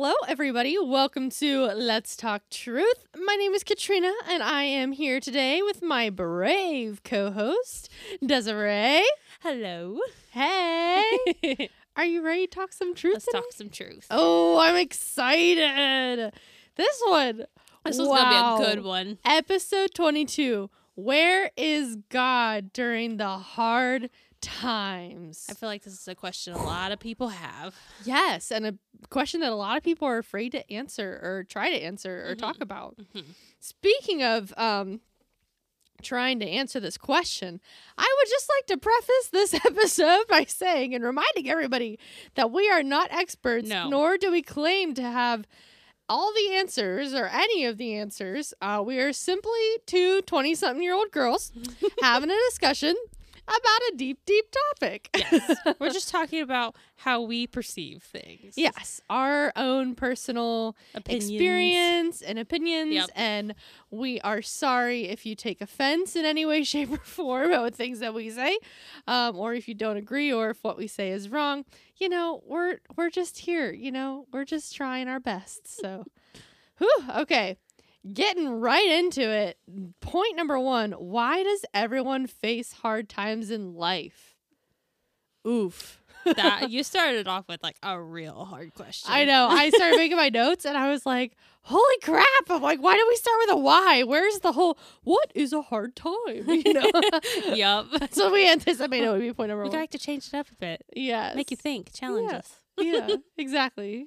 Hello, everybody. Welcome to Let's Talk Truth. My name is Katrina, and I am here today with my brave co host, Desiree. Hello. Hey. Are you ready to talk some truth? Let's today? talk some truth. Oh, I'm excited. This one. this was wow. gonna be a good one. Episode 22. Where is God during the hard times? I feel like this is a question a lot of people have. Yes, and a question that a lot of people are afraid to answer or try to answer or Mhm. talk about. Mhm. Speaking of um trying to answer this question, I would just like to preface this episode by saying and reminding everybody that we are not experts No. nor do we claim to have all the answers or any of the answers. Uh, we are simply two 20 something year old girls having a discussion about a deep, deep topic. Yes. We're just talking about how we perceive things. Yes, our own personal Opinions. experience and opinions, Yep. and we are sorry if you take offense in any way, shape, or form with things that we say, um, or if you don't agree, or if what we say is wrong. You know, we're we're just here. You know, we're just trying our best. So, whew, okay, getting right into it. Point number one: Why does everyone face hard times in life? Oof. That you started off with like a real hard question. I know. I started making my notes and I was like, holy crap. I'm like, why do we start with a why? Where's the whole, what is a hard time? You know? Yep. So we anticipated it would be point number one. We one. like to change it up a bit. yes. Make you think. Challenge Yeah. us. Yeah, exactly.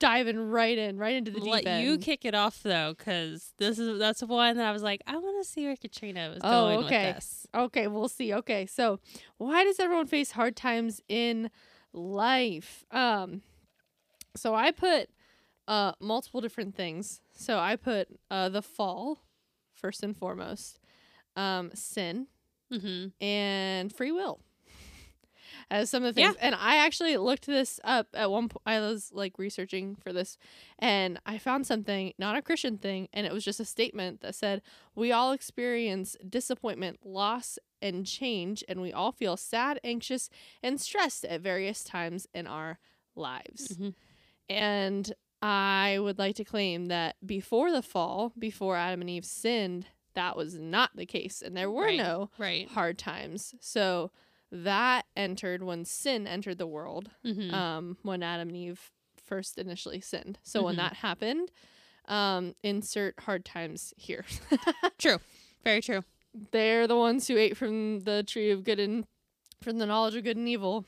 Diving right in, right into the I'll deep Let end. you kick it off though, because this is that's one that I was like, I want to see where Katrina was Oh, going okay. with this. Okay, we'll see. Okay, so why does everyone face hard times in life? Um, so I put uh multiple different things. So I put uh the fall first and foremost, um, sin Mm-hmm. and free will as some of the things. And I actually looked this up at one point. I was like researching for this, and I found something, not a Christian thing, and it was just a statement that said, We all experience disappointment, loss, and change, and we all feel sad, anxious, and stressed at various times in our lives. Mhm. And I would like to claim that before the fall, before Adam and Eve sinned, that was not the case, and there were Right. no Right. hard times. So that entered when sin entered the world, Mm-hmm. um, when Adam and Eve first initially sinned. So when Mhm. that happened, um, insert hard times here. true. Very true. They're the ones who ate from the tree of good and from the knowledge of good and evil.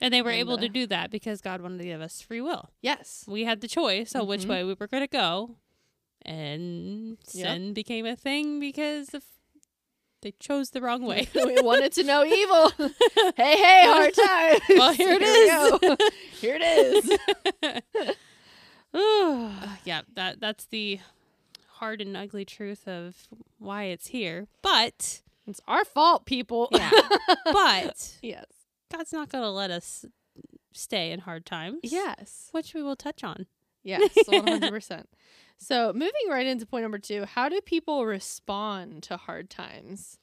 And they were And, able uh, to do that because God wanted to give us free will. Yes. We had the choice of which Mhm. way we were going to go. And Yep. sin became a thing because of they chose the wrong way. we wanted to know evil. hey, hey, hard times. Well, here it is. we go. here it is. Uh, yeah, that that's the hard and ugly truth of why it's here. But it's our fault, people. yeah, but yes. God's not going to let us stay in hard times. Yes. which we will touch on. Yes, one hundred percent. So moving right into point number two, how do people respond to hard times?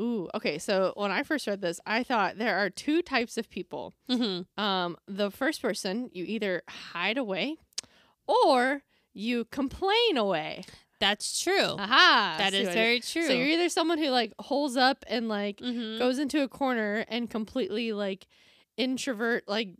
Ooh, okay. So when I first read this, I thought there are two types of people. Mm-hmm. Um, the first person, you either hide away, or you complain away. That's true. Aha, that is what I did? very true. So you're either someone who like holds up and like mm-hmm. goes into a corner and completely like introvert like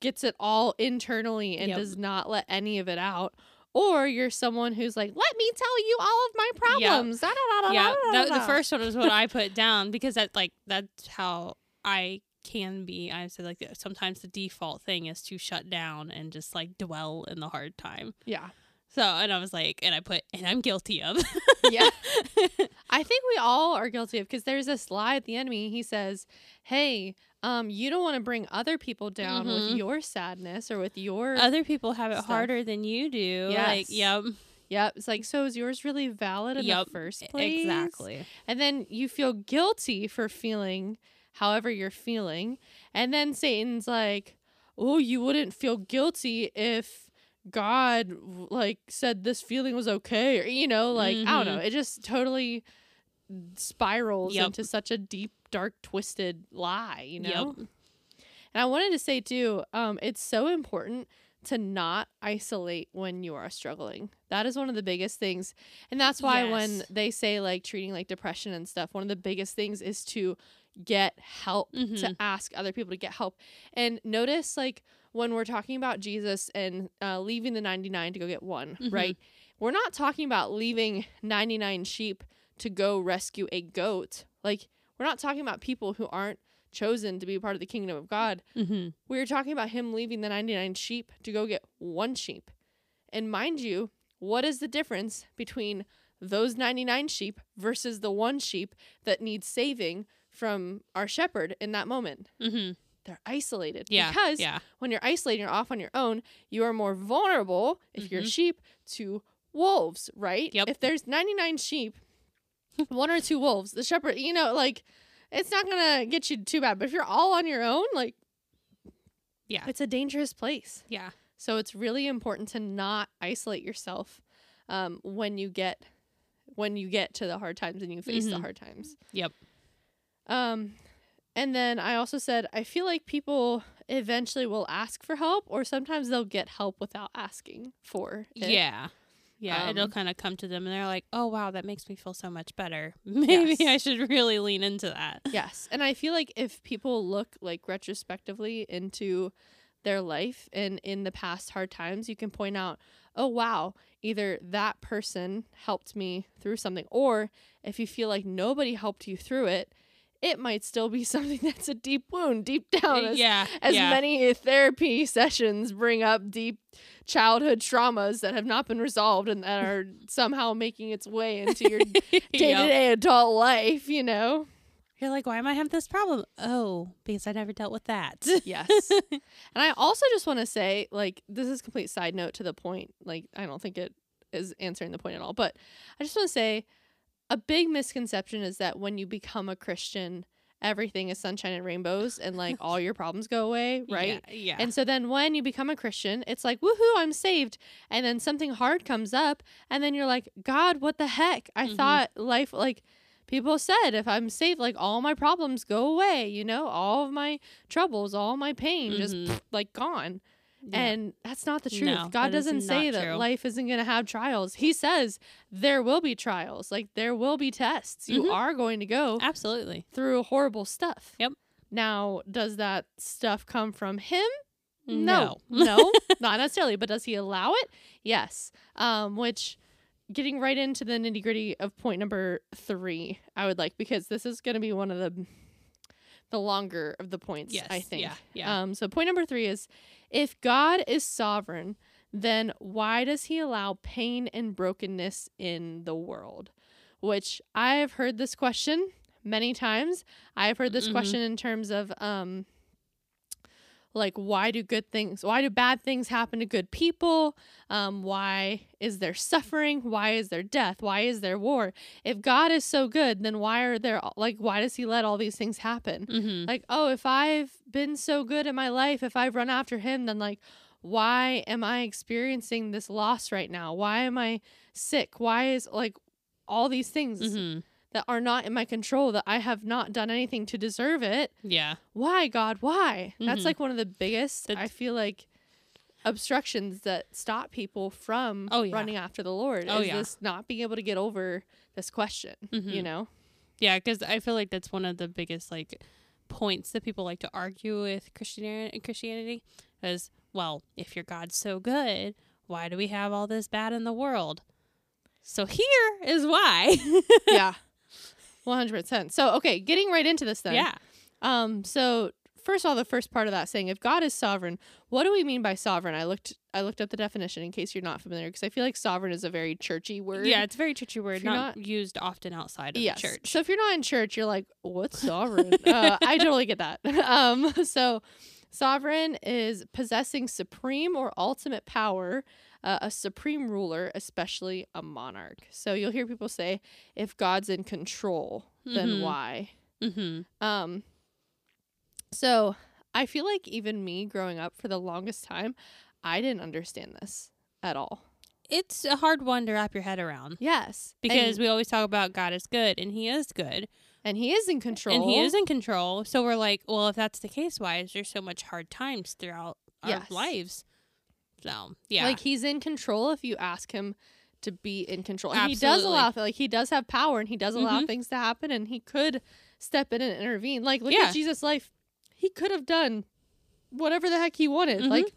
gets it all internally and Yep. does not let any of it out or you're someone who's like let me tell you all of my problems. Da, da, da, da, yeah, the, the first one was what I put down because that like that's how I can be. I said like sometimes the default thing is to shut down and just like dwell in the hard time. yeah. So and I was like, and I put, and I'm guilty of. yeah. I think we all are guilty of because there's this lie at the enemy. He says hey um you don't want to bring other people down with Mhm. your sadness or with your Other people have it Stuff. harder than you do. Like, yep, yep it's like so is yours really valid in Yep, the first place exactly. And then you feel guilty for feeling however you're feeling. And then Satan's like, "Oh, you wouldn't feel guilty if God like said this feeling was okay." Or you know, like I don't know. It just totally spirals Yep. into such a deep, dark, twisted lie, you know? Yep. And I wanted to say too, um, it's so important to not isolate when you are struggling. That is one of the biggest things. And that's why when they say like treating like depression and stuff, one of the biggest things is to get help, to Mhm. ask other people to get help. And notice like when we're talking about Jesus and uh, leaving the 99 to go get one, Mhm. right? We're not talking about leaving 99 sheep to go rescue a goat. Like, we're not talking about people who aren't chosen to be part of the kingdom of God. Mm-hmm. We are talking about him leaving the 99 sheep to go get one sheep. And mind you, what is the difference between those 99 sheep versus the one sheep that needs saving from our shepherd in that moment? Mm-hmm. They're isolated. Yeah. Because yeah. when you're isolated, you're off on your own, you are more vulnerable if you're Mhm. sheep to wolves, right? Yep. If there's 99 sheep, one or two wolves, the shepherd, you know, like it's not to get you too bad. But if you're all on your own, like Yeah. it's a dangerous place. Yeah. So it's really important to not isolate yourself um, when you get when you get to the hard times and you face the Mhm. hard times. Yep. Um, and then I also said I feel like people eventually will ask for help, or sometimes they'll get help without asking for it. Yeah. Yeah. It'll Um, kind of come to them and they're like, oh, wow, that makes me feel so much better. Maybe Yes. I should really lean into that. Yes, and I feel like if people look like retrospectively into their life and in the past hard times, you can point out, oh wow, either that person helped me through something, or if you feel like nobody helped you through it, it might still be something that's a deep wound deep down. Eh, as, yeah. as yeah. many therapy sessions bring up deep childhood traumas that have not been resolved and that are somehow making its way into your day to day adult life, you know? You're like, why am I having this problem? Oh, because I never dealt with that. Yes. and I also just want to say, like, this is a complete side note to the point. Like, I don't think it is answering the point at all. But I just want to say a big misconception is that when you become a Christian, everything is sunshine and rainbows and like all your problems go away, right? Yeah. yeah. And so then when you become a Christian, it's like, woohoo, I'm saved. And then something hard comes up. And then you're like, God, what the heck? I Mhm. thought life, like, people said, if I'm saved, like, all my problems go away, you know, all of my troubles, all my pain just Mhm. like gone. Yeah. And that's not the truth. No, God doesn't say that true. life isn't going to have trials. He says there will be trials, like, there will be tests. You Mhm. are going to go Absolutely. through horrible stuff. Yep. Now, does that stuff come from him? No. no, not necessarily. But does he allow it? Yes. Um, which getting right into the nitty gritty of point number three, I would like because this is going to be one of the the longer of the points. Yes. I think. Yeah. Yeah. Um, so point number three is if God is sovereign, then why does he allow pain and brokenness in the world? Which I have heard this question many times. I've heard this Mhm. question in terms of um like why do good things why do bad things happen to good people? Um why is there suffering? Why is there death? Why is there war? If god is so good then why are there like why does he let all these things happen? Mm-hmm. like oh if i've been so good in my life if i've run after him then like why am i experiencing this loss right now? Why am i sick? Why is like all these things mm-hmm. That are not in my control that i have not done anything to deserve it Yeah. why god why that's Mhm. like one of the biggest That's- i feel like obstructions that stop people from Oh, yeah. running after the lord Oh, is yeah. this not being able to get over this question you Mhm. know Yeah, because I feel like that's one of the biggest like points that people like to argue with Christianity. Christianity is well, if your God's so good, why do we have all this bad in the world? So here is why. yeah 100% so okay getting right into this then yeah. um so first of all the first part of that saying if god is sovereign what do we mean by sovereign i looked i looked up the definition in case you're not familiar because i feel like sovereign is a very churchy word Yeah, it's a very churchy word, you're not, used often outside of yes. the church. So if you're not in church, you're like, what's sovereign? uh, I totally get that. Um, so sovereign is possessing supreme or ultimate power, uh, a supreme ruler, especially a monarch. So you'll hear people say, if God's in control, then Mhm. why? mm-hmm. Um, so I feel like even me growing up for the longest time, I didn't understand this at all. It's a hard one to wrap your head around Yes, because and, we always talk about God is good, and He is good, and he is in control, and He is in control. So we're like, well, if that's the case, why is there so much hard times throughout our Yes. lives? So yeah, Like he's in control if you ask him to be in control. And he does allow like he does have power and he does allow Mhm. things to happen and he could step in and intervene. Like look Yeah. at Jesus' life. He could have done whatever the heck he wanted. Mhm. Like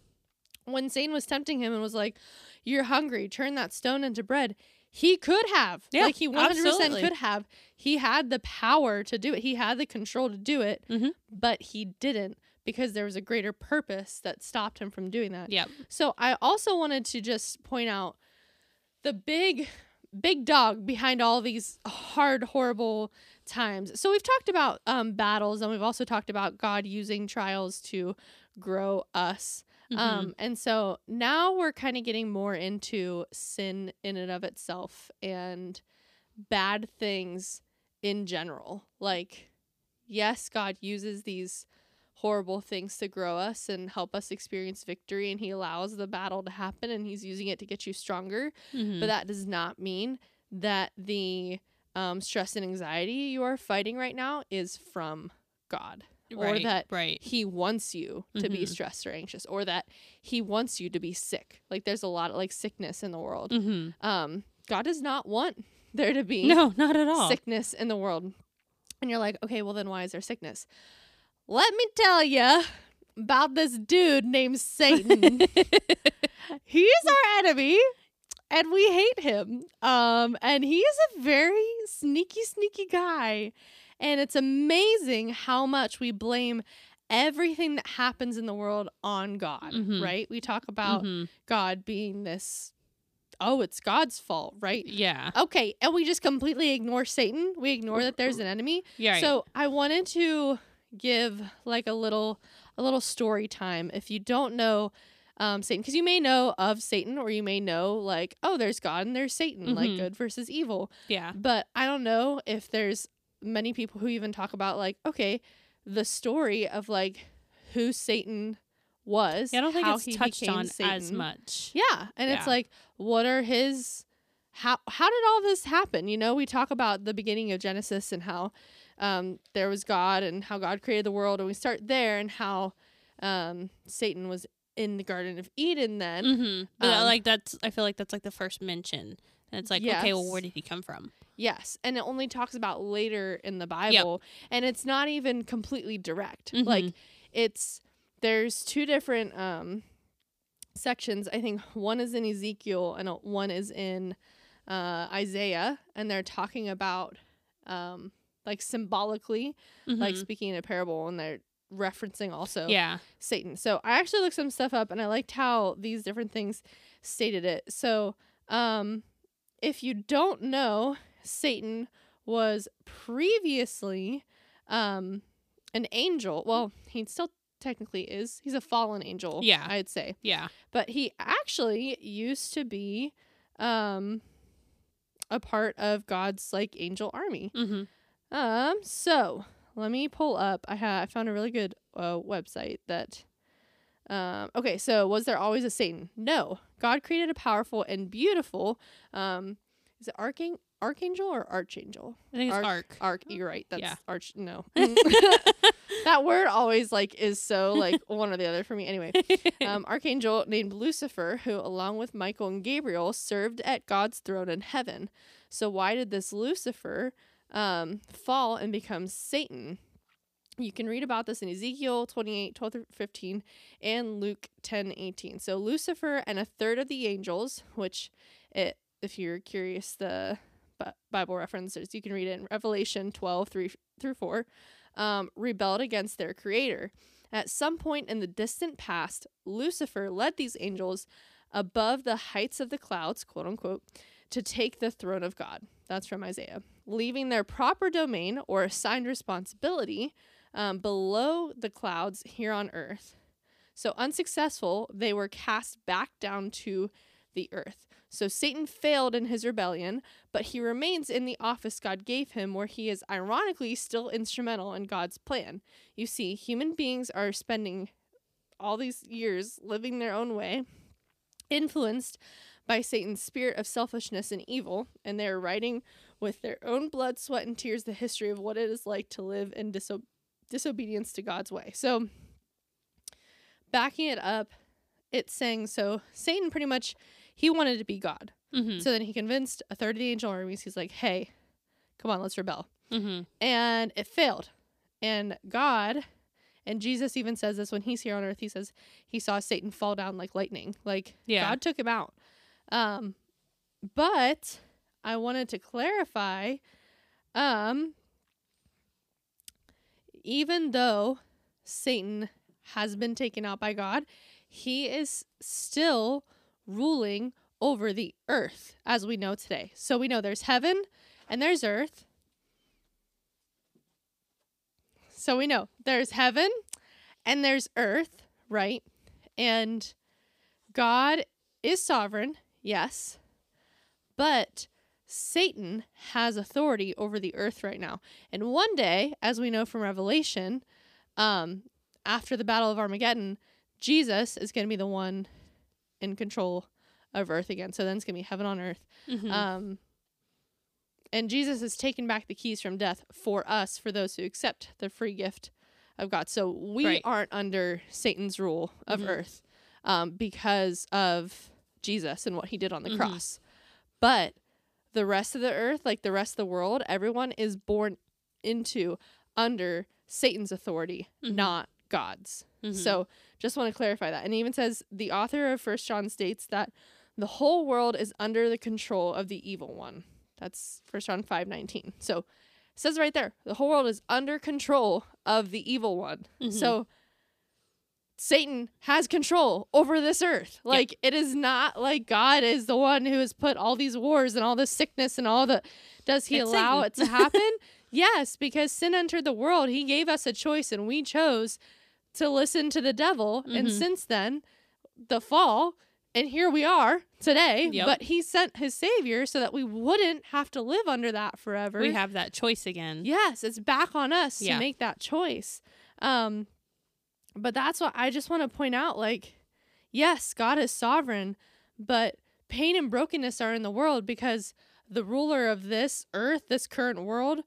when Satan was tempting him and was like, You're hungry, turn that stone into bread. He could have. Yeah, like he 100% absolutely. could have. He had the power to do it. He had the control to do it, Mhm. but he didn't because there was a greater purpose that stopped him from doing that. yep. So I also wanted to just point out the big big dog behind all these hard horrible times. So we've talked about um, battles and we've also talked about God using trials to grow us. Mhm. Um, and so now we're kind of getting more into sin in and of itself and bad things in general. Like, yes, God uses these horrible things to grow us and help us experience victory, and He allows the battle to happen, and He's using it to get you stronger. Mhm. But that does not mean that the um, stress and anxiety you are fighting right now is from God or that right. he wants you to be Mhm. stressed or anxious or that he wants you to be sick like there's a lot of like sickness in the world Mm-hmm. um god does not want there to be No, not at all. sickness in the world and you're like okay well then why is there sickness let me tell you about this dude named satan he's our enemy and we hate him um and he is a very sneaky sneaky guy and it's amazing how much we blame everything that happens in the world on god Mhm. right we talk about Mhm. god being this oh it's god's fault right Yeah. okay and we just completely ignore satan we ignore that there's an enemy Yeah. so I wanted to give like a little a little story time. If you don't know um, Satan, because you may know of Satan, or you may know like, oh, there's God and there's Satan, like Mhm. good versus evil. yeah. But I don't know if there's many people who even talk about like, okay, the story of like who Satan was. Yeah, I don't think how it's he touched on as much. Yeah, and it's like, what are his? How how did all this happen? You know, we talk about the beginning of Genesis and how um, there was God and how God created the world, and we start there and how um, Satan was in the Garden of Eden. Then Mm-hmm. But Um, like that's, I feel like that's like the first mention, and it's like, okay, well, where did he come from? yes, and it only talks about later in the Bible, and it's not even completely direct. Like Mhm. it's there's two different um sections i think one is in ezekiel and one is in uh isaiah and they're talking about um like symbolically like Mhm. speaking in a parable and they're referencing also yeah. satan so i actually looked some stuff up and i liked how these different things stated it so um if you don't know satan was previously um an angel well he still technically is he's a fallen angel Yeah. i'd say Yeah. but he actually used to be um a part of god's like angel army Mm-hmm. Um, so let me pull up. I ha- I found a really good uh, website that. Um, okay, so was there always a Satan? No. God created a powerful and beautiful. Um, is it archang- archangel or archangel? I think it's Arc- arc. Arc. You're right. That's Yeah. arch. No. that word always like is so like one or the other for me. Anyway, um, archangel named Lucifer, who, along with Michael and Gabriel, served at God's throne in heaven. So, why did this Lucifer um, fall and become Satan? You can read about this in Ezekiel 28, 12 through 15, and Luke 10, 18. So, Lucifer and a third of the angels, which, it, if you're curious, the Bible references, you can read it in Revelation 12, 3 through 4, um, rebelled against their creator. At some point in the distant past, Lucifer led these angels above the heights of the clouds, quote unquote, to take the throne of God. That's from Isaiah. Leaving their proper domain or assigned responsibility um, below the clouds here on earth. So, unsuccessful, they were cast back down to the earth. So, Satan failed in his rebellion, but he remains in the office God gave him, where he is ironically still instrumental in God's plan. You see, human beings are spending all these years living their own way, influenced by Satan's spirit of selfishness and evil, and they are writing with their own blood, sweat, and tears the history of what it is like to live in diso- disobedience to God's way. So, backing it up, it's saying so Satan pretty much he wanted to be God. Mm-hmm. So then he convinced a third of the angel armies. He's like, "Hey, come on, let's rebel." mm-hmm. And it failed. And God and Jesus even says this when he's here on earth. He says he saw Satan fall down like lightning. Like Yeah. God took him out. Um but I wanted to clarify um even though Satan has been taken out by God, he is still ruling over the earth as we know today. So we know there's heaven and there's earth. So we know there's heaven and there's earth, right? And God is sovereign, yes. But Satan has authority over the earth right now. And one day, as we know from Revelation, um, after the Battle of Armageddon, Jesus is going to be the one in control of earth again. So then it's going to be heaven on earth. Mm-hmm. Um, and Jesus has taken back the keys from death for us, for those who accept the free gift of God. So we Right. aren't under Satan's rule of Mhm. earth um, because of Jesus and what he did on the Mhm. cross. But the rest of the earth, like the rest of the world, everyone is born into under Satan's authority, Mhm. not God's. Mhm. So just want to clarify that. And it even says the author of First John states that the whole world is under the control of the evil one. That's First John five nineteen. So it says right there, the whole world is under control of the evil one. Mhm. So Satan has control over this earth. Like it is not like God is the one who has put all these wars and all this sickness and all the does he It's allow Satan. it to happen? yes, because sin entered the world. He gave us a choice and we chose to listen to the devil. And Mhm. since then, the fall, and here we are today. Yep. But he sent his savior so that we wouldn't have to live under that forever. we have that choice again. Yes, it's back on us Yeah. to make that choice. Um, but that's what I just want to point out. Like, yes, God is sovereign, but pain and brokenness are in the world because the ruler of this earth, this current world,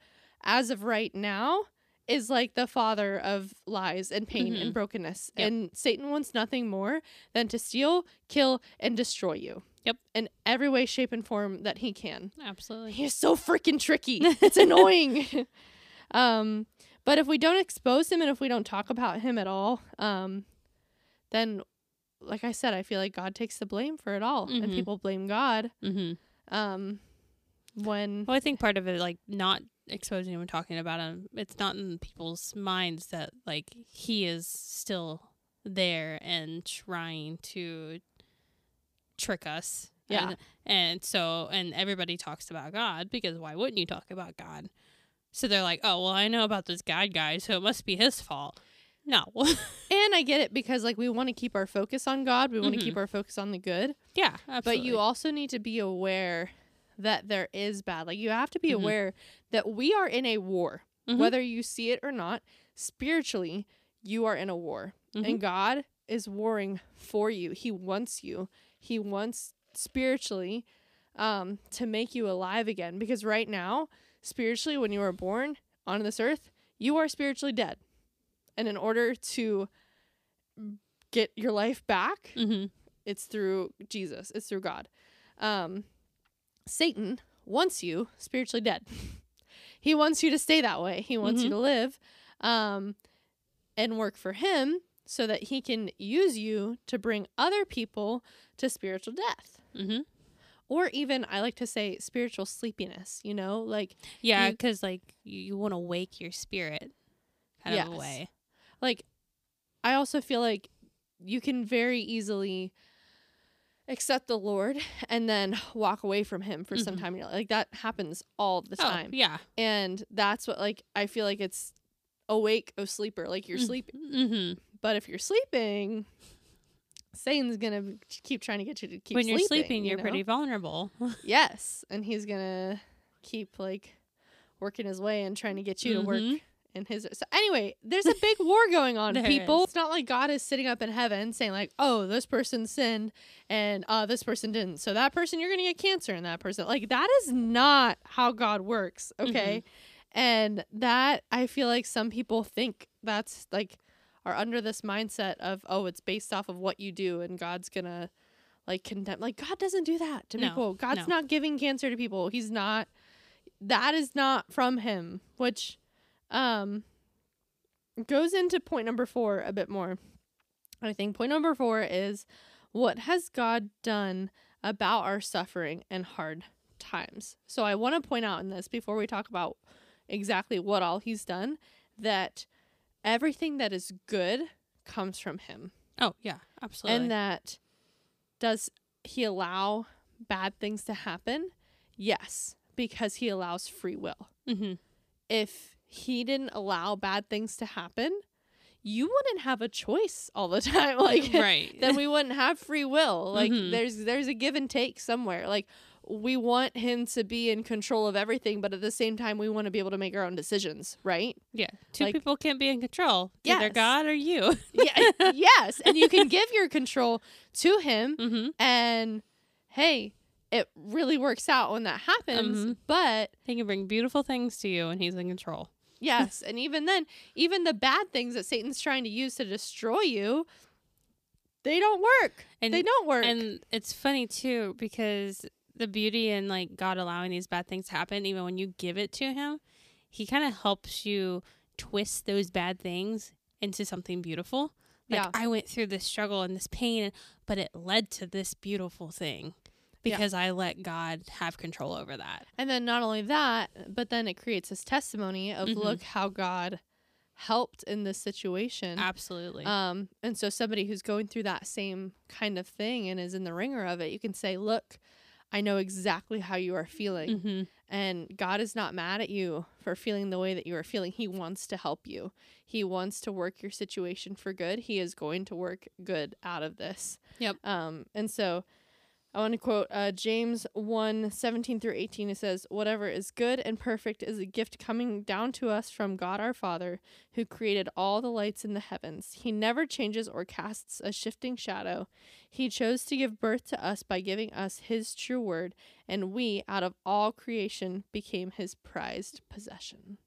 as of right now, is like the father of lies and pain and Mhm. brokenness. Yep. And Satan wants nothing more than to steal, kill, and destroy you. Yep. In every way, shape, and form that he can. Absolutely. He's so freaking tricky. It's annoying. um, but if we don't expose him and if we don't talk about him at all, um, then, like I said, I feel like God takes the blame for it all, and Mhm. people blame God. Mm-hmm. Um, when Well, I think part of it, like not exposing him and talking about him, it's not in people's minds that like he is still there and trying to trick us. Yeah. And, and so, and everybody talks about God because why wouldn't you talk about God? So they're like, oh, well, I know about this God guy, so it must be his fault. No. and I get it because like we want to keep our focus on God, we want to Mhm. keep our focus on the good, yeah, but you also need to be aware that there is bad. Like you have to be Mhm. aware that we are in a war. Mhm. Whether you see it or not, spiritually, you are in a war. And God is warring for you. He wants you. He wants spiritually um, to make you alive again. Because right now, spiritually, when you were born on this earth, you are spiritually dead. And in order to get your life back, Mhm. it's through Jesus. It's through God. Um, Satan wants you spiritually dead. he wants you to stay that way. He wants you Mhm. to live um, and work for him so that he can use you to bring other people to spiritual death. Mhm. Or even, I like to say, spiritual sleepiness, you know? Like, Yeah, because like you, you want to wake your spirit kind of a way. like I also feel like you can very easily accept the Lord and then walk away from him for some Mhm. time. Like that happens all the time. Oh, yeah. And that's what like I feel like it's awake o sleeper. Like you're Mm. sleeping. Mm-hmm. But if you're sleeping, Satan's gonna keep trying to get you to keep when you're sleeping, sleeping, you you're know? pretty vulnerable. Yes. And he's gonna keep like working his way and trying to get you to work Mhm. in his so anyway there's a big war going on people is. it's not like god is sitting up in heaven saying like oh this person sinned and uh this person didn't so that person you're gonna get cancer and that person like that is not how god works okay Mm-hmm. and that i feel like some people think that's like are under this mindset of oh it's based off of what you do and god's gonna like condemn like god doesn't do that to No, people. God's no. not giving cancer to people. He's not that is not from him which um goes into point number four a bit more. I think point number four is what has god done about our suffering and hard times? So i want to point out in this before we talk about exactly what all he's done that everything that is good comes from him Oh yeah, absolutely. and that does he allow bad things to happen yes because he allows free will mm-hmm. if he didn't allow bad things to happen you wouldn't have a choice all the time like right. then we wouldn't have free will like Mhm. there's there's a give and take somewhere like we want him to be in control of everything but at the same time we want to be able to make our own decisions right yeah, two like- people can't be in control. It's Either God or you. yeah yes and you can give your control to him mm-hmm. and hey it really works out when that happens Mhm. but He can bring beautiful things to you, and He's in control. yes and even then even the bad things that satan's trying to use to destroy you they don't work And they don't work And it's funny too because the beauty in like God allowing these bad things to happen, even when you give it to Him, He kind of helps you twist those bad things into something beautiful. Like Yeah. I went through this struggle and this pain, but it led to this beautiful thing Yeah. because I let God have control over that. And then not only that, but then it creates this testimony of Mhm. look how God helped in this situation. Absolutely. Um, and so somebody who's going through that same kind of thing and is in the wringer of it, you can say, look, I know exactly how you are feeling. hmm And God is not mad at you for feeling the way that you are feeling. He wants to help you. He wants to work your situation for good. He is going to work good out of this. Yep. Um, and so I want to quote uh, James 1 17 through 18. It says, Whatever is good and perfect is a gift coming down to us from God our Father, who created all the lights in the heavens. He never changes or casts a shifting shadow. He chose to give birth to us by giving us His true word, and we, out of all creation, became His prized possession.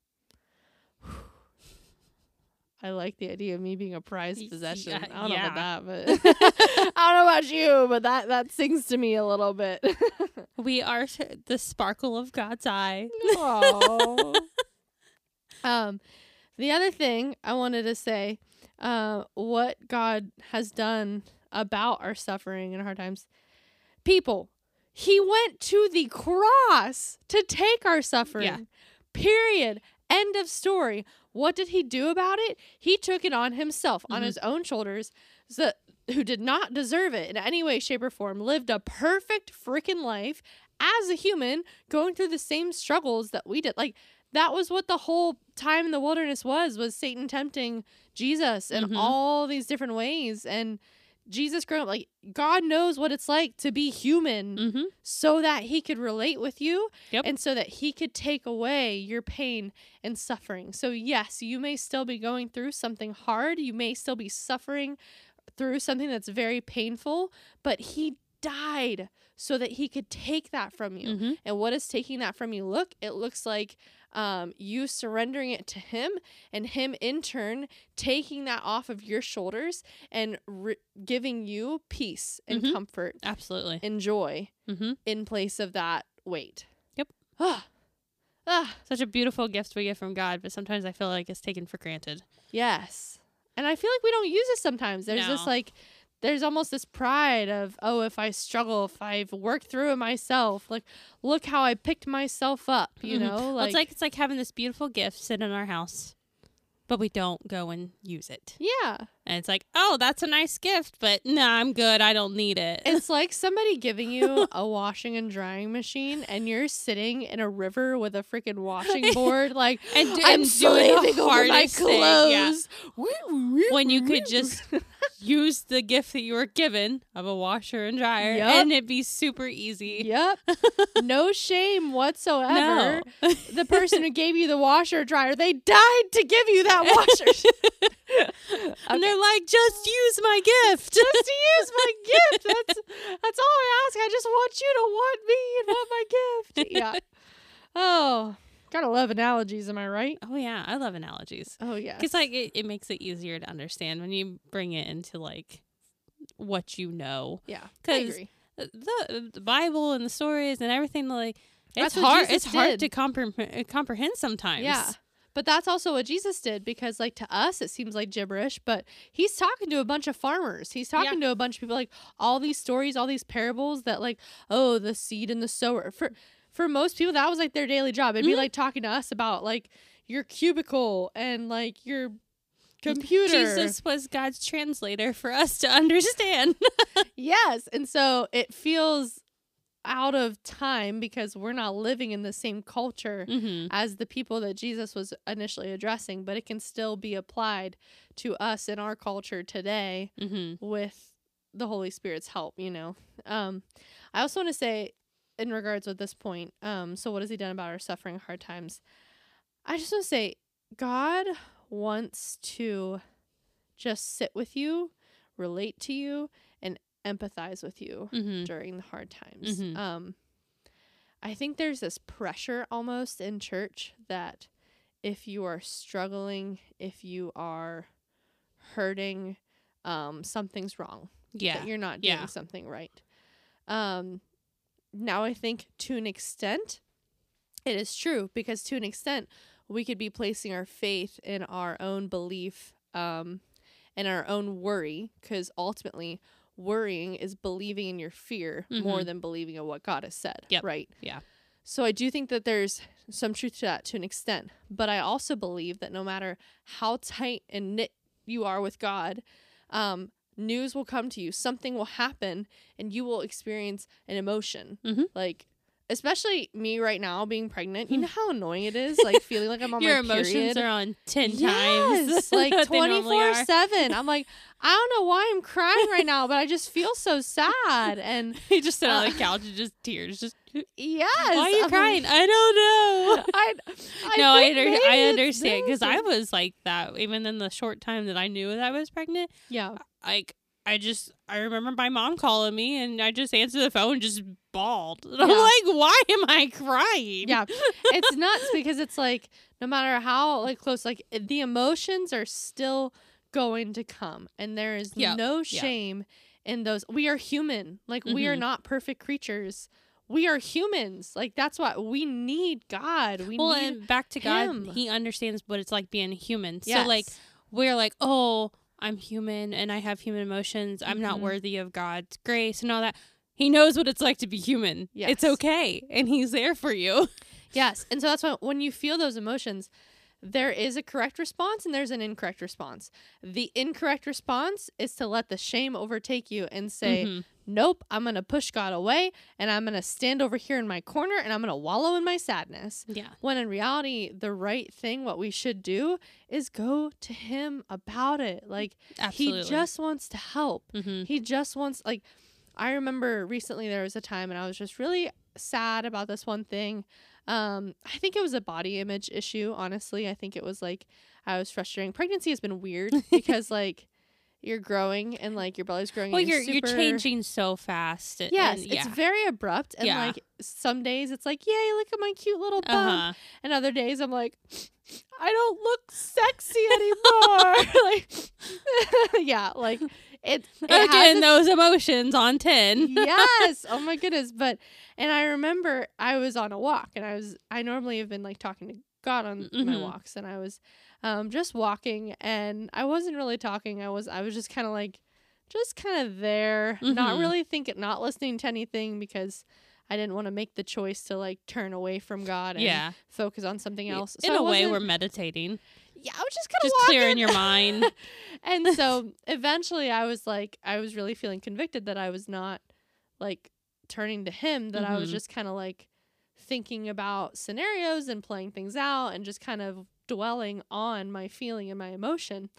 I like the idea of me being a prized possession. yeah, I don't know about that, but I don't know about you, but that that sings to me a little bit. We are the sparkle of God's eye. Um, the other thing I wanted to say, uh, what God has done about our suffering and hard times. People, He went to the cross to take our suffering. Period. End of story. What did He do about it? He took it on Himself, on Mhm. His own shoulders. So, who did not deserve it in any way, shape, or form, lived a perfect freaking life as a human going through the same struggles that we did. Like that was what the whole time in the wilderness was was Satan tempting Jesus in Mhm. all these different ways and Jesus growing up like God knows what it's like to be human Mm-hmm. so that he could relate with you Yep. and so that he could take away your pain and suffering. So yes, you may still be going through something hard, you may still be suffering through something that's very painful, but he died so that he could take that from you. Mm-hmm. And what is taking that from you look? It looks like um, you surrendering it to him and him in turn taking that off of your shoulders and re- giving you peace and Mhm. comfort Absolutely. and joy Mm-hmm. in place of that weight. Yep. Ah, ah, Such a beautiful gift we get from God, but sometimes I feel like it's taken for granted. yes. And I feel like we don't use it sometimes. There's this like, there's almost this pride of, oh, if I struggle, if I've worked through it myself, like, look how I picked myself up, you Mhm. know? Well, it's like it's like having this beautiful gift sit in our house, but we don't go and use it. yeah. And it's like, oh, that's a nice gift, but nah, I'm good. I don't need it. It's like somebody giving you a washing and drying machine, and you're sitting in a river with a freaking washing board, like and, do, I'm and doing my hardest thing, yeah. When you could just use the gift that you were given of a washer and dryer, Yup. and it'd be super easy. Yep. No shame whatsoever. No. The person who gave you the washer dryer, they died to give you that washer. and they're like, just use my gift. just use my gift. That's that's all I ask. I just want you to want me and want my gift. Yeah. Oh, Gotta love analogies, am I right? Oh yeah, I love analogies. Oh yeah. Because like it, it makes it easier to understand when you bring it into like what you know. Yeah. because. The, the Bible and the stories and everything like it's That's hard. It's hard to comprehend comprehend sometimes. Yeah. But that's also what Jesus did because, like, to us, it seems like gibberish, but he's talking to a bunch of farmers. He's talking to a bunch of people, like, all these stories, all these parables that, like, oh, the seed and the sower. For, for most people, that was like their daily job. It'd be Mhm. like talking to us about, like, your cubicle and, like, your computer. Jesus was God's translator for us to understand. Yes. And so it feels out of time because we're not living in the same culture mm-hmm. as the people that Jesus was initially addressing, but it can still be applied to us in our culture today Mm-hmm. with the Holy Spirit's help, you know. Um I also want to say in regards with this point, um so what has he done about our suffering hard times? I just want to say God wants to just sit with you, relate to you and empathize with you Mm-hmm. during the hard times. Mhm. Um, I think there's this pressure almost in church that if you are struggling, if you are hurting, um, something's wrong. Yeah. That you're not doing Yeah. something right. Um, now I think to an extent, it is true because to an extent, we could be placing our faith in our own belief, um, and our own worry, because ultimately, worrying is believing in your fear more Mhm. than believing in what God has said. Yep. Right. Yeah. So I do think that there's some truth to that to an extent, but I also believe that no matter how tight and knit you are with God, um, news will come to you. Something will happen, and you will experience an emotion. Mhm. Like, especially me right now being pregnant. You know how annoying it is, like feeling like I'm on Your my emotions period. are on ten times. Like twenty four seven. I'm like, I don't know why I'm crying right now, but I just feel so sad. And he just on Uh, the couch and just tears. Just yes, why are you I'm crying? like, I don't know. I, I no, I, under- I understand because I was like that even in the short time that I knew that I was pregnant. yeah, Like I just I remember my mom calling me and I just answered the phone just bawled. And I'm like, why am I crying? yeah. It's nuts because it's like no matter how like close, like the emotions are still going to come, and there is Yep, no yep. shame in those. We are human. Like we are Mhm. not perfect creatures. We are humans. Like that's why we need God. We well, need and back to God. He understands what it's like being human. yes. So like we're like, oh, I'm human and I have human emotions. I'm not Mhm. worthy of God's grace and all that. He knows what it's like to be human. It's okay, and He's there for you. Yes. And so that's why when you feel those emotions, there is a correct response and there's an incorrect response. The incorrect response is to let the shame overtake you and say, Mhm. Nope, I'm going to push God away and I'm going to stand over here in my corner and I'm going to wallow in my sadness. Yeah. When in reality, the right thing, what we should do is go to Him about it. Like, Absolutely. He just wants to help. hmm He just wants like I remember recently there was a time and I was just really sad about this one thing. Um I think it was a body image issue, honestly. I think it was like I was frustrating. Pregnancy has been weird because like you're growing and like your belly's growing. Well, and you're super, you're changing so fast. and- Yes, and it's very abrupt and Yeah. like some days it's like, "Yay, look at my cute little bump." uh-huh. And other days I'm like, I don't look sexy anymore. like yeah, like it, it Again, those emotions on ten. yes. Oh my goodness. But and I remember I was on a walk and I was I normally have been like talking to God on my Mhm. walks and I was um just walking and I wasn't really talking. I was I was just kind of like just kind of there, not Mhm. really thinking not listening to anything because I didn't want to make the choice to like turn away from God and Yeah. focus on something else. In So I a way, we're meditating, yeah, I was just kind of just clearing your mind. and so eventually I was like, I was really feeling convicted that I was not like turning to him, that I was Mhm. just kind of like thinking about scenarios and playing things out and just kind of dwelling on my feeling and my emotion.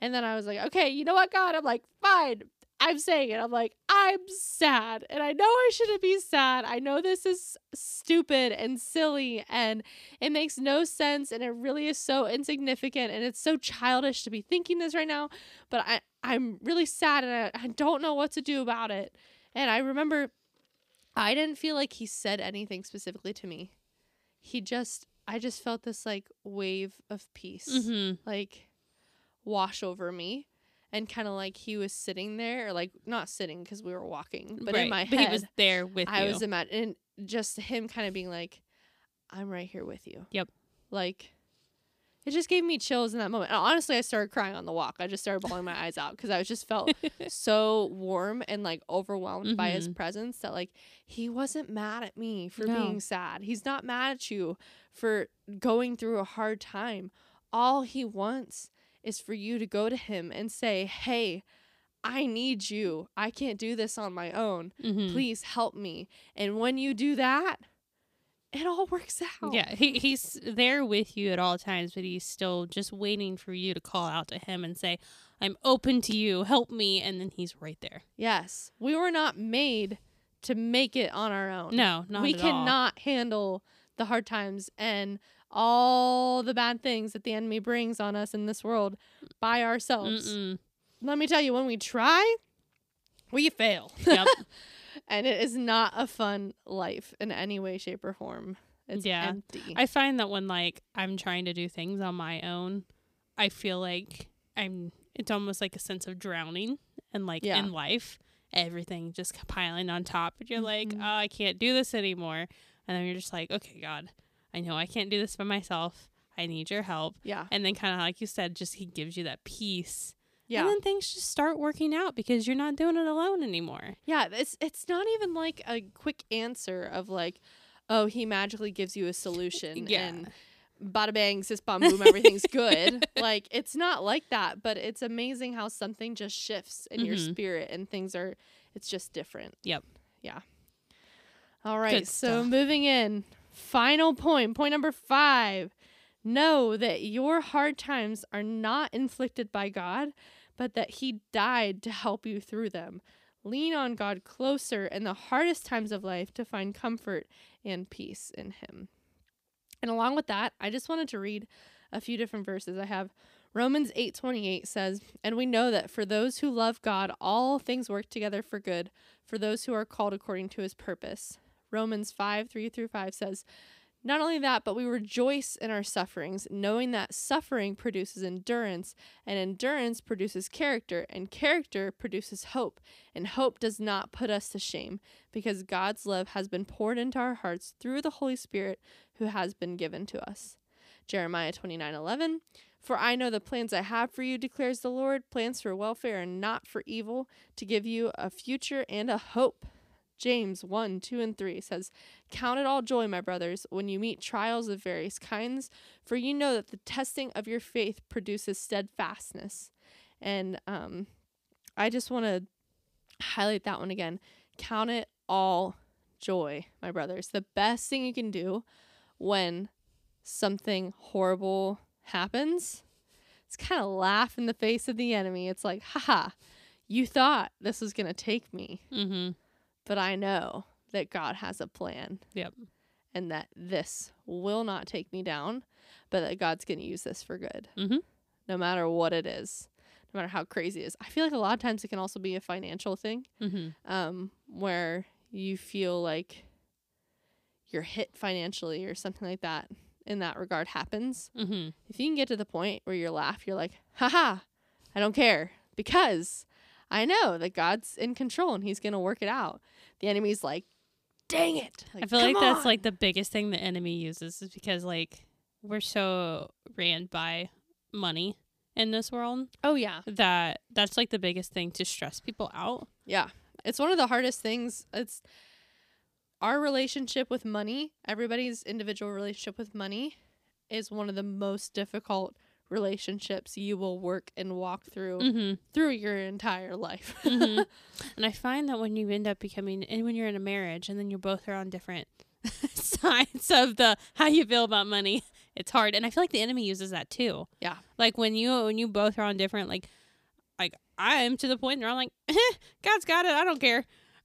And then I was like, okay, you know what, God? I'm like, fine. I'm saying it. I'm like, I'm sad. And I know I shouldn't be sad. I know this is stupid and silly and it makes no sense and it really is so insignificant and it's so childish to be thinking this right now. But I, I'm really sad and I, I don't know what to do about it. And I remember I didn't feel like he said anything specifically to me. He just I just felt this like wave of peace Mm-hmm. like wash over me and kind of like he was sitting there or like not sitting because we were walking but in my but head he was there with I you. was imagining just him kind of being like, I'm right here with you. Yep. Like, it just gave me chills in that moment. And honestly, I started crying on the walk. I just started bawling my eyes out because I was just felt so warm and like overwhelmed by his Mhm. presence that like he wasn't mad at me for No. being sad. He's not mad at you for going through a hard time. All he wants is for you to go to him and say, Hey, I need you. I can't do this on my own Mhm. please help me and when you do that it all works out Yeah, he he's there with you at all times, but he's still just waiting for you to call out to him and say, "I'm open to you. Help me." And then he's right there. yes we were not made to make it on our own No, not we at all. cannot handle the hard times and all the bad things that the enemy brings on us in this world by ourselves Mm-mm. let me tell you when we try we fail Yep. and it is not a fun life in any way shape or form it's Yeah. empty I find that when like I'm trying to do things on my own, I feel like I'm it's almost like a sense of drowning and like Yeah. in life, everything just piling on top and you're like, Mhm. "Oh, I can't do this anymore." And then you're just like, "Okay, God, I know I can't do this by myself. I need your help." yeah And then kind of like you said, just he gives you that peace. yeah And then things just start working out because you're not doing it alone anymore. Yeah, it's it's not even like a quick answer of like, oh, he magically gives you a solution Yeah. and bada bang, sis bum boom, everything's good. like it's not like that, but it's amazing how something just shifts in your Mhm. spirit and things are it's just different. Yep. Yeah. All right. Good so stuff. moving in, final point, point number five. Know that your hard times are not inflicted by God, but that He died to help you through them. Lean on God closer in the hardest times of life to find comfort and peace in Him. And along with that, I just wanted to read a few different verses. I have Romans 8:28 says, "And we know that for those who love God, all things work together for good, for those who are called according to his purpose." Romans 5, 3 through 5 says, Not only that, but we rejoice in our sufferings, knowing that suffering produces endurance, and endurance produces character, and character produces hope. And hope does not put us to shame, because God's love has been poured into our hearts through the Holy Spirit who has been given to us. Jeremiah 29 11. For I know the plans I have for you, declares the Lord plans for welfare and not for evil, to give you a future and a hope. James 1, 2, and 3 says, Count it all joy, my brothers, when you meet trials of various kinds, for you know that the testing of your faith produces steadfastness. And um, I just want to highlight that one again. Count it all joy, my brothers. The best thing you can do when something horrible happens is kind of laugh in the face of the enemy. It's like, haha, you thought this was going to take me Mm-hmm. But I know that God has a plan. Yep. And that this will not take me down, but that God's going to use this for good. Mhm. No matter what it is, no matter how crazy it is. I feel like a lot of times it can also be a financial thing Mm-hmm. um, where you feel like you're hit financially or something like that in that regard happens. Mm-hmm. If you can get to the point where you laugh, you're like, haha, I don't care because I know that God's in control and he's going to work it out. The enemy's like, dang it. I feel like "Come that's like the biggest thing the enemy uses is because like we're so ran by money in this world oh, yeah. that that's like the biggest thing to stress people out. Yeah. It's one of the hardest things. It's our relationship with money, everybody's individual relationship with money is one of the most difficult relationships you will work and walk through Mm-hmm. through your entire life. hmm and I find that when you end up becoming, and when you're in a marriage, and then you both are on different sides of the how you feel about money, it's hard. And I feel like the enemy uses that too. Yeah. Like when you when you both are on different, like, like I'm to the point where I'm like, eh, God's got it, I don't care.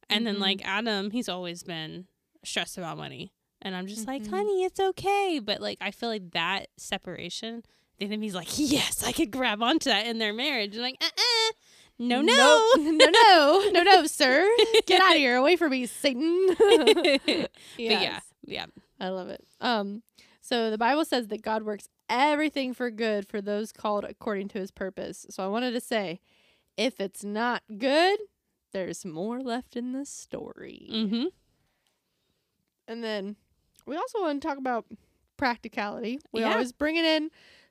And Mhm. then like Adam, he's always been stressed about money, and I'm just like, Mhm. honey, it's okay. But like I feel like that separation. The enemy's like, yes, I could grab onto that in their marriage. And like, uh-uh. no, no. Nope. no, no, no, no, sir. Get out of here. Away from me, Satan. but yeah, yeah. I love it. Um, So the Bible says that God works everything for good for those called according to his purpose. So I wanted to say, if it's not good, there's more left in the story. Mm-hmm. And then we also want to talk about practicality. We Yeah. always bring it in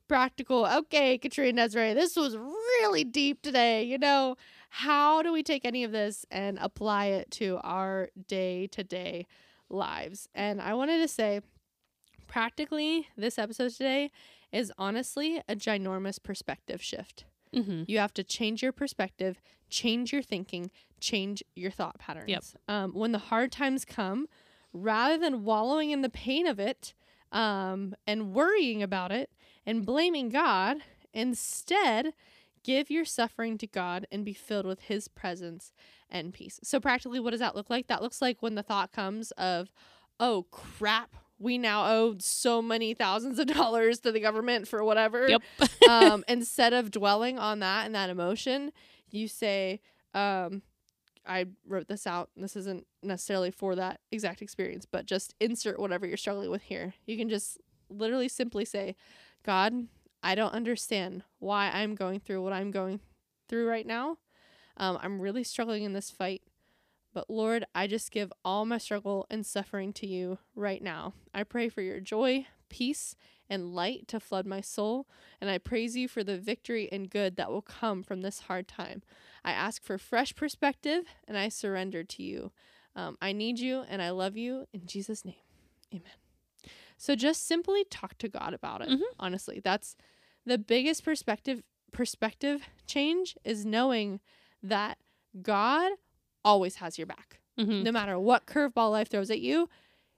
practical. Okay, Katrina Desiree, this was really deep today. You know, how do we take any of this and apply it to our day to day lives? And I wanted to say, practically, this episode today is honestly a ginormous perspective shift. Mm-hmm. You have to change your perspective, change your thinking, change your thought patterns. Yep. Um, when the hard times come, rather than wallowing in the pain of it um, and worrying about it and blaming God, instead give your suffering to God and be filled with His presence and peace. So, practically, what does that look like? That looks like when the thought comes of, oh crap, we now owe so many thousands of dollars to the government for whatever Yep. um, instead of dwelling on that and that emotion, you say, um, I wrote this out. and This isn't necessarily for that exact experience, but just insert whatever you're struggling with here. You can just literally simply say, God, I don't understand why I'm going through what I'm going through right now. Um, I'm really struggling in this fight. But Lord, I just give all my struggle and suffering to you right now. I pray for your joy, peace, and light to flood my soul. And I praise you for the victory and good that will come from this hard time. I ask for fresh perspective and I surrender to you. Um, I need you and I love you in Jesus' name. Amen. So just simply talk to God about it. Mhm. Honestly, that's the biggest perspective perspective change is knowing that God always has your back. Mm-hmm. No matter what curveball life throws at you,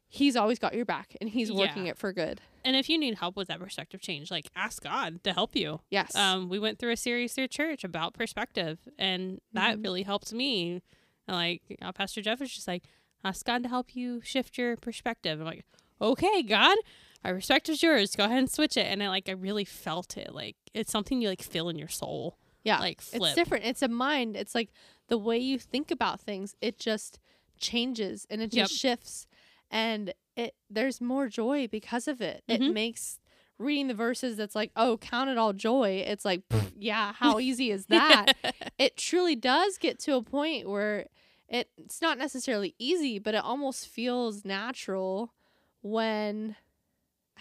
he's always got your back and he's working Yeah. it for good. And if you need help with that perspective change, like ask God to help you. Yes. Um, we went through a series through church about perspective, and that Mhm. really helped me. And like uh, Pastor Jeff was just like, ask God to help you shift your perspective. I'm like, okay, God, my respect is yours. Go ahead and switch it. And I like, I really felt it. Like it's something you like feel in your soul. yeah. Like flip. It's different. It's a mind. It's like the way you think about things, it just changes and it just shifts and it there's more joy because of it. It Mhm. makes reading the verses that's like, "Oh, count it all joy." It's like, pff, yeah, how easy is that? it truly does get to a point where it, it's not necessarily easy, but it almost feels natural when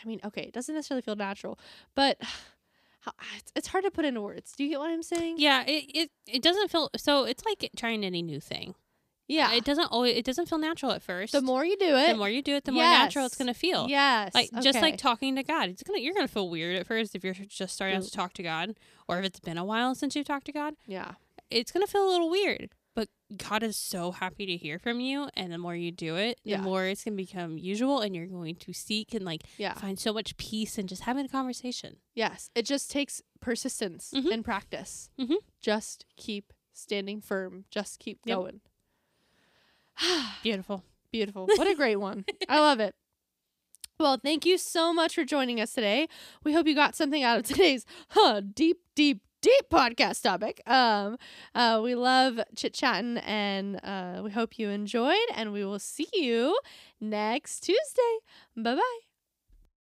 I mean, okay, it doesn't necessarily feel natural, but how, it's, it's hard to put into words. Do you get what I'm saying? yeah, it, it it doesn't feel so. It's like trying any new thing. Yeah. It doesn't always. It doesn't feel natural at first. the more you do it, the more you do it, the more natural it's gonna feel. Yes. Like just like talking to God, it's gonna you're gonna feel weird at first if you're just starting out to talk to God, or if it's been a while since you've talked to God. yeah. It's gonna feel a little weird. But God is so happy to hear from you, and the more you do it, the Yeah. more it's gonna become usual, and you're going to seek and like Yeah. find so much peace in just having a conversation. Yes. It just takes persistence Mhm. and practice. Mhm. Just keep standing firm. Just keep Yep. going. Beautiful. Beautiful. What a great one. I love it. Well, thank you so much for joining us today. We hope you got something out of today's huh, deep, deep, deep podcast topic. Um, uh, we love chit chatting and uh, we hope you enjoyed, and we will see you next Tuesday. Bye bye.